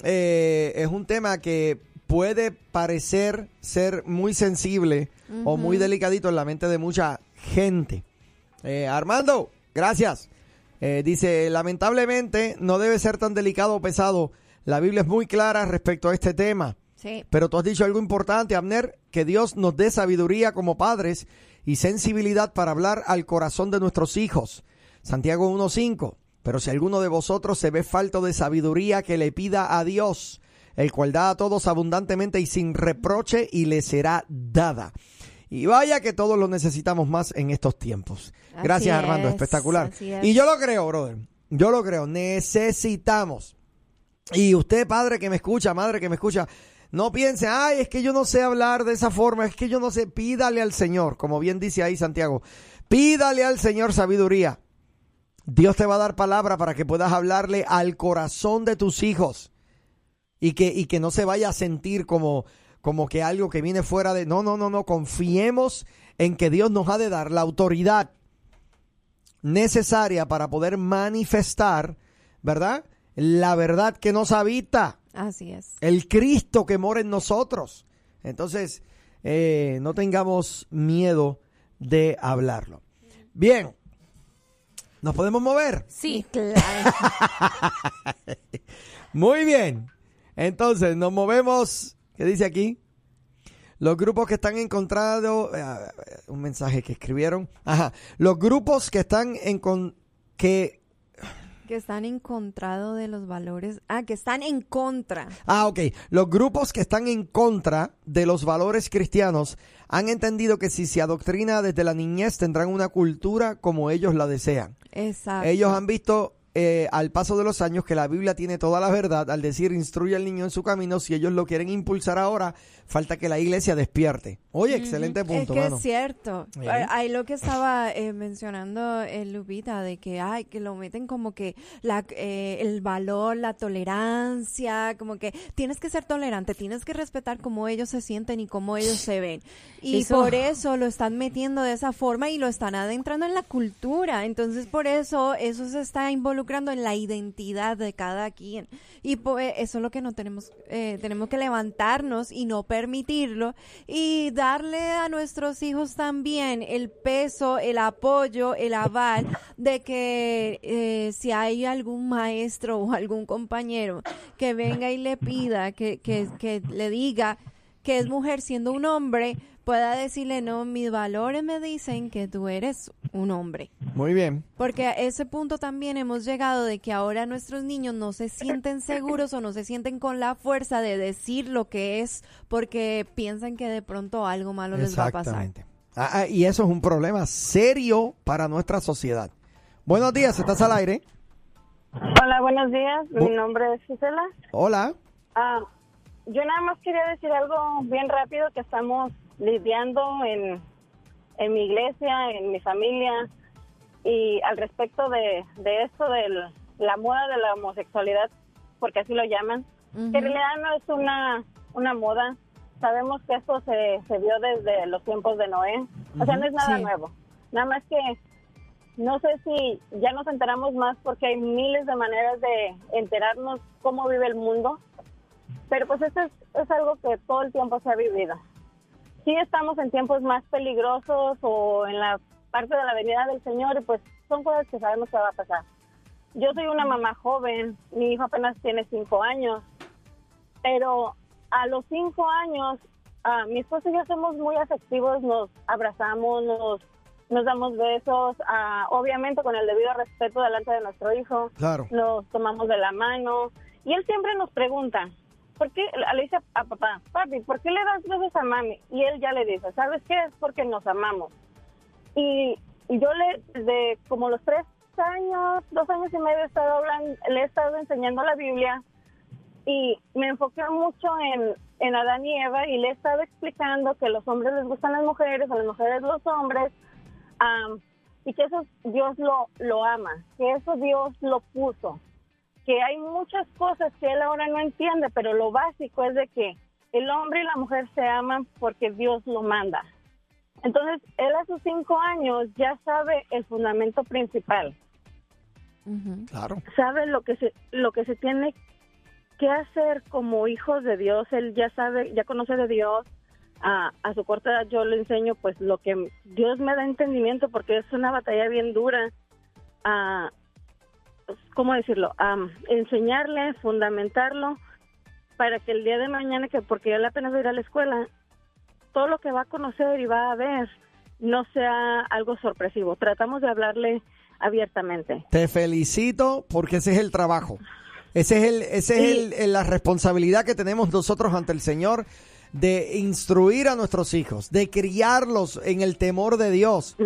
eh, es un tema que puede parecer ser muy sensible o muy delicadito en la mente de mucha gente. Eh, Armando, gracias. Eh, dice, lamentablemente no debe ser tan delicado o pesado. La Biblia es muy clara respecto a este tema. Sí. Pero tú has dicho algo importante, Abner, que Dios nos dé sabiduría como padres y sensibilidad para hablar al corazón de nuestros hijos. Santiago 1.5. Pero si alguno de vosotros se ve falto de sabiduría, que le pida a Dios, el cual da a todos abundantemente y sin reproche, y le será dada. Y vaya que todos lo necesitamos más en estos tiempos. Así Gracias, Armando, es, espectacular. es. Y yo lo creo, brother. Yo lo creo. Necesitamos. Y usted, padre que me escucha, madre que me escucha, no piense, ay, es que yo no sé hablar de esa forma, es que yo no sé, pídale al Señor, como bien dice ahí Santiago, pídale al Señor sabiduría. Dios te va a dar palabra para que puedas hablarle al corazón de tus hijos y que, y que no se vaya a sentir como, como que algo que viene fuera de... No, no, no, no, confiemos en que Dios nos ha de dar la autoridad necesaria para poder manifestar, ¿verdad? La verdad que nos habita, Así es. el Cristo que mora en nosotros. Entonces, eh, no tengamos miedo de hablarlo. Bien, ¿nos podemos mover? Sí. Claro. Muy bien. Entonces, nos movemos. ¿Qué dice aquí? Los grupos que están encontrados. eh, un mensaje que escribieron. Ajá. Los grupos que están en. con- que. Que están encontrado de los valores. Ah, que están en contra. Ah, ok. Los grupos que están en contra de los valores cristianos han entendido que si se adoctrina desde la niñez tendrán una cultura como ellos la desean. Exacto. Ellos han visto eh, al paso de los años que la Biblia tiene toda la verdad al decir instruye al niño en su camino. Si ellos lo quieren impulsar ahora, falta que la iglesia despierte. Oye, excelente Es punto, que mano. es cierto. Sí. Ahí lo que estaba eh, mencionando el Lupita, de que, ay, que lo meten como que la, eh, el valor, la tolerancia, como que tienes que ser tolerante, tienes que respetar cómo ellos se sienten y cómo ellos se ven. Y Eso- por eso lo están metiendo de esa forma y lo están adentrando en la cultura. Entonces, por eso, eso se está involucrando en la identidad de cada quien. Y pues, eso es lo que no tenemos, eh, tenemos que levantarnos y no permitirlo y darle a nuestros hijos también el peso, el apoyo, el aval de que eh, si hay algún maestro o algún compañero que venga y le pida, que, que, que le diga que es mujer siendo un hombre, pueda decirle, no, mis valores me dicen que tú eres un hombre. Muy bien. Porque a ese punto también hemos llegado de que ahora nuestros niños no se sienten seguros o no se sienten con la fuerza de decir lo que es porque piensan que de pronto algo malo les va a pasar. Exactamente. Ah, ah, y eso es un problema serio para nuestra sociedad. Buenos días, ¿estás al aire? Hola, buenos días. Mi Bu- nombre es Gisela. Hola. Ah, yo nada más quería decir algo bien rápido que estamos lidiando en, en mi iglesia, en mi familia, y al respecto de, de esto de la moda de la homosexualidad, porque así lo llaman, que en realidad no es una, una moda. Sabemos que esto se, se vio desde los tiempos de Noé. O sea, no es nada Sí. nuevo. Nada más que no sé si ya nos enteramos más porque hay miles de maneras de enterarnos cómo vive el mundo, pero pues esto es, es algo que todo el tiempo se ha vivido. Sí estamos en tiempos más peligrosos o en la parte de la venida del Señor y pues son cosas que sabemos que va a pasar. Yo soy una mamá joven, mi hijo apenas tiene cinco años, pero a los cinco años ah, mi esposo y yo somos muy afectivos, nos abrazamos, nos, nos damos besos, ah, obviamente con el debido respeto delante de nuestro hijo, Claro. nos tomamos de la mano y él siempre nos pregunta, ¿por qué? Le dice a papá, papi, ¿por qué le das besos a mami? Y él ya le dice, ¿sabes qué? Es porque nos amamos. Y, y yo le, de como los tres años, dos años y medio, he estado hablando, le he estado enseñando la Biblia y me enfoqué mucho en, en Adán y Eva y le he estado explicando que los hombres les gustan las mujeres, a las mujeres los hombres, am, y que eso Dios lo, lo ama, que eso Dios lo puso, que hay muchas cosas que él ahora no entiende, pero lo básico es de que el hombre y la mujer se aman porque Dios lo manda. Entonces, él a sus cinco años ya sabe el fundamento principal. Claro. sabe lo que se lo que se tiene que hacer como hijos de Dios él ya sabe ya conoce de Dios a, a su corta edad yo le enseño pues lo que Dios me da entendimiento porque es una batalla bien dura a cómo decirlo a enseñarle fundamentarlo para que el día de mañana que porque él apenas va a ir a la escuela todo lo que va a conocer y va a ver no sea algo sorpresivo. Tratamos de hablarle abiertamente. Te felicito porque ese es el trabajo. Ese es el, ese es el- la responsabilidad que tenemos nosotros ante el Señor de instruir a nuestros hijos, de criarlos en el temor de Dios.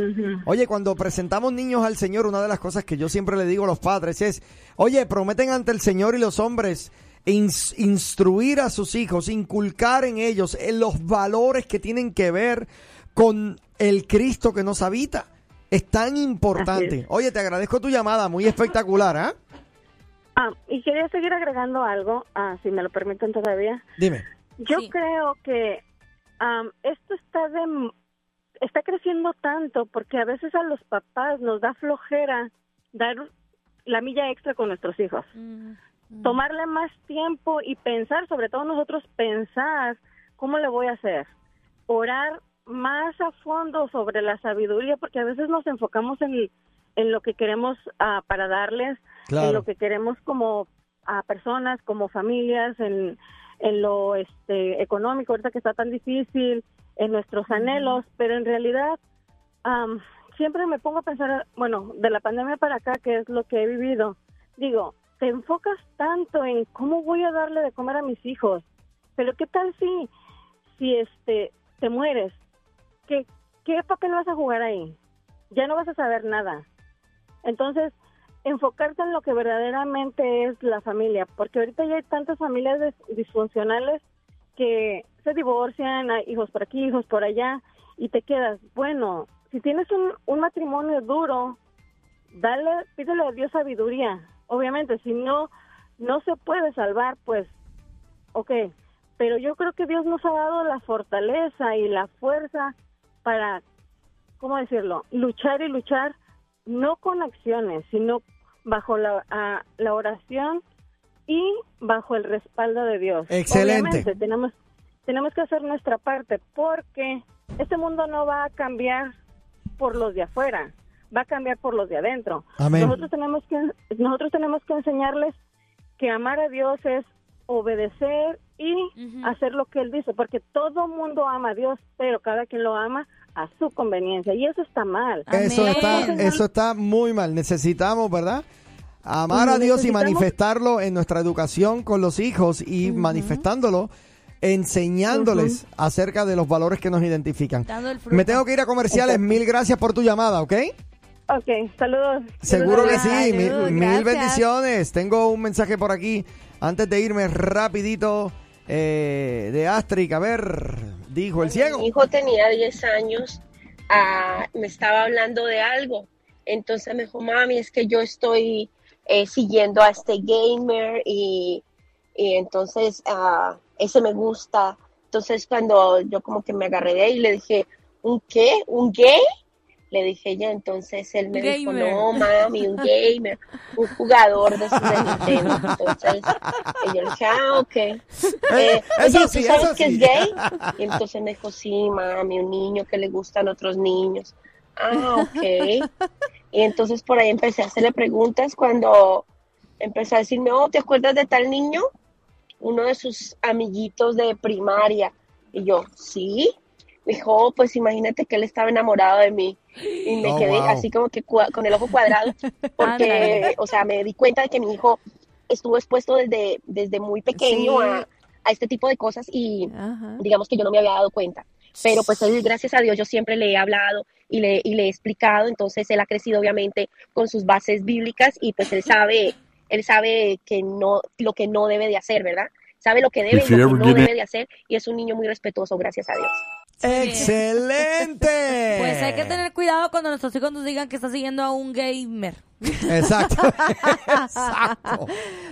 Oye, cuando presentamos niños al Señor, una de las cosas que yo siempre le digo a los padres es, oye, prometen ante el Señor y los hombres ins- instruir a sus hijos, inculcar en ellos en los valores que tienen que ver con el Cristo que nos habita. Es tan importante. es. Oye, te agradezco tu llamada, muy espectacular, ¿ah? Ah, y quería seguir agregando algo, ah, si me lo permiten todavía. Dime. Yo Sí. creo que am, esto está de, está creciendo tanto porque a veces a los papás nos da flojera dar la milla extra con nuestros hijos. Mm. Tomarle más tiempo y pensar, sobre todo nosotros pensar cómo le voy a hacer. Orar más a fondo sobre la sabiduría porque a veces nos enfocamos en, en lo que queremos ah, para darles en lo que queremos como a personas, como familias, en, en lo este, económico, ahorita que está tan difícil, en nuestros anhelos, pero en realidad am, siempre me pongo a pensar, bueno, de la pandemia para acá, que es lo que he vivido, digo, te enfocas tanto en cómo voy a darle de comer a mis hijos, pero ¿qué tal si, si este, te mueres? ¿Qué, ¿Qué papel vas a jugar ahí? Ya no vas a saber nada. Entonces, enfocarte en lo que verdaderamente es la familia, porque ahorita ya hay tantas familias dis- disfuncionales que se divorcian, hay hijos por aquí, hijos por allá, y te quedas, bueno, si tienes un, un matrimonio duro, dale, pídele a Dios sabiduría. Obviamente, si no, no se puede salvar, pues, ok, pero yo creo que Dios nos ha dado la fortaleza y la fuerza para, ¿cómo decirlo? Luchar y luchar, no con acciones, sino bajo la, a- la oración y bajo el respaldo de Dios. Excelente. Obviamente, tenemos, tenemos que hacer nuestra parte porque este mundo no va a cambiar por los de afuera, va a cambiar por los de adentro. Amén. Nosotros tenemos que nosotros tenemos que enseñarles que amar a Dios es obedecer y hacer lo que él dice, porque todo mundo ama a Dios, pero cada quien lo ama a su conveniencia y eso está mal. Eso está, eso está muy mal. Necesitamos, ¿verdad? Amar a Dios y manifestarlo en nuestra educación con los hijos y manifestándolo, enseñándoles acerca de los valores que nos identifican. Me tengo que ir a comerciales. Mil gracias por tu llamada, ¿ok? Ok, saludos. Seguro que sí. Salud, Mil, bendiciones. Tengo un mensaje por aquí. Antes de irme rapidito eh, de Astrid. A ver, dijo el ciego. Mi hijo tenía 10 años, ah, me estaba hablando de algo. Entonces me dijo, mami, es que yo estoy eh, siguiendo a este gamer y, y entonces ah, ese me gusta. Entonces cuando yo como que me agarré de ahí le dije, ¿un qué? ¿Un gay? Le dije ya, entonces él me dijo, Gamer. no, mami, un gamer, un jugador de, de Nintendo. Entonces y yo le dije, ah, ok. Eh, eso oye, ¿tú sí, sabes que es gay? Y entonces me dijo, sí, mami, un niño que le gustan otros niños. Ah, ok. Y entonces por ahí empecé a hacerle preguntas cuando empezó a decirme, oh, ¿te acuerdas de tal niño? Uno de sus amiguitos de primaria. Y yo, sí. Me dijo, "Oh, pues imagínate que él estaba enamorado de mí. Y me Oh, quedé wow. así como que con el ojo cuadrado, porque, o sea, me di cuenta de que mi hijo estuvo expuesto desde, desde muy pequeño Sí. a, a este tipo de cosas y Ajá. digamos que yo no me había dado cuenta. Pero pues él, gracias a Dios, yo siempre le he hablado y le, y le he explicado, entonces él ha crecido obviamente con sus bases bíblicas y pues él sabe, él sabe que no, lo que no debe de hacer, ¿verdad? Sabe lo que debe y lo que no debe de hacer y es un niño muy respetuoso, gracias a Dios. ¡Excelente! Pues hay que tener cuidado cuando nuestros hijos nos digan que está siguiendo a un gamer. Exacto. Exacto.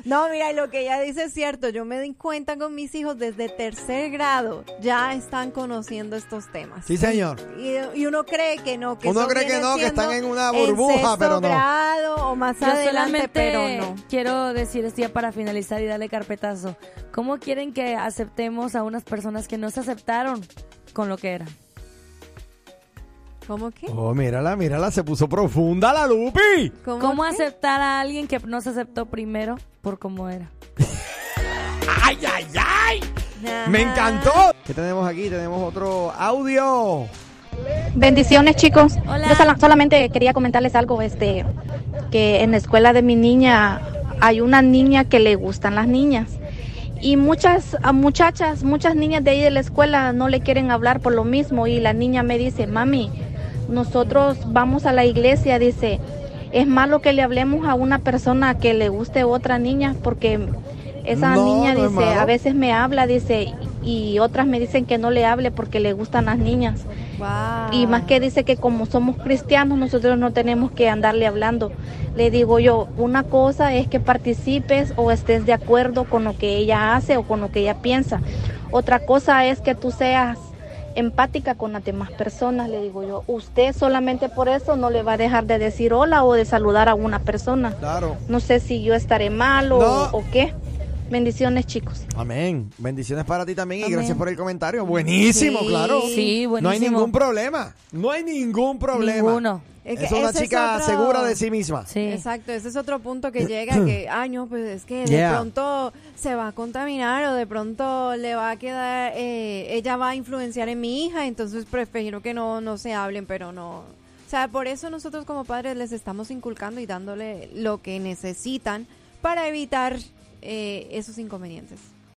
No, mira, y lo que ella dice es cierto. Yo me di cuenta con mis hijos desde tercer grado. Ya están conociendo estos temas. Sí, señor. Y, y uno cree que no, que Uno cree que no, que están en una en burbuja, sexto pero no. grado o más Yo adelante, pero no. quiero decir esto ya para finalizar y darle carpetazo. ¿Cómo quieren que aceptemos a unas personas que no se aceptaron con lo que eran? ¿Cómo que? Oh, mírala, mírala, se puso profunda la Lupi. ¿Cómo, ¿Cómo qué? aceptar a alguien que no se aceptó primero por cómo era? ¡Ay, ay, ay! ¡Me encantó! ¿Qué tenemos aquí? Tenemos otro audio. Bendiciones chicos. Hola. Yo sola- solamente quería comentarles algo, este, que en la escuela de mi niña hay una niña que le gustan las niñas. Y muchas a muchachas, muchas niñas de ahí de la escuela no le quieren hablar por lo mismo. Y la niña me dice, mami, nosotros vamos a la iglesia, dice, es malo que le hablemos a una persona que le guste otra niña porque esa No, niña no dice, a veces me habla, dice, y otras me dicen que no le hable porque le gustan las niñas. Y más que dice que como somos cristianos, nosotros no tenemos que andarle hablando. Le digo yo, una cosa es que participes o estés de acuerdo con lo que ella hace o con lo que ella piensa. Otra cosa es que tú seas empática con las demás personas, le digo yo. Usted solamente por eso no le va a dejar de decir hola o de saludar a una persona. Claro. No sé si yo estaré mal o, No. o qué. Bendiciones, chicos. Amén. Bendiciones para ti también y gracias por el comentario. Buenísimo, Sí. claro. Sí, buenísimo. No hay ningún problema. No hay ningún problema. Ninguno. Es que Es una es chica otro- segura de sí misma. Sí. Exacto, ese es otro punto que llega que, ay no, pues es que de Yeah. pronto se va a contaminar o de pronto le va a quedar, eh, ella va a influenciar en mi hija, entonces prefiero que no, no se hablen, pero no. O sea, por eso nosotros como padres les estamos inculcando y dándole lo que necesitan para evitar eh, esos inconvenientes.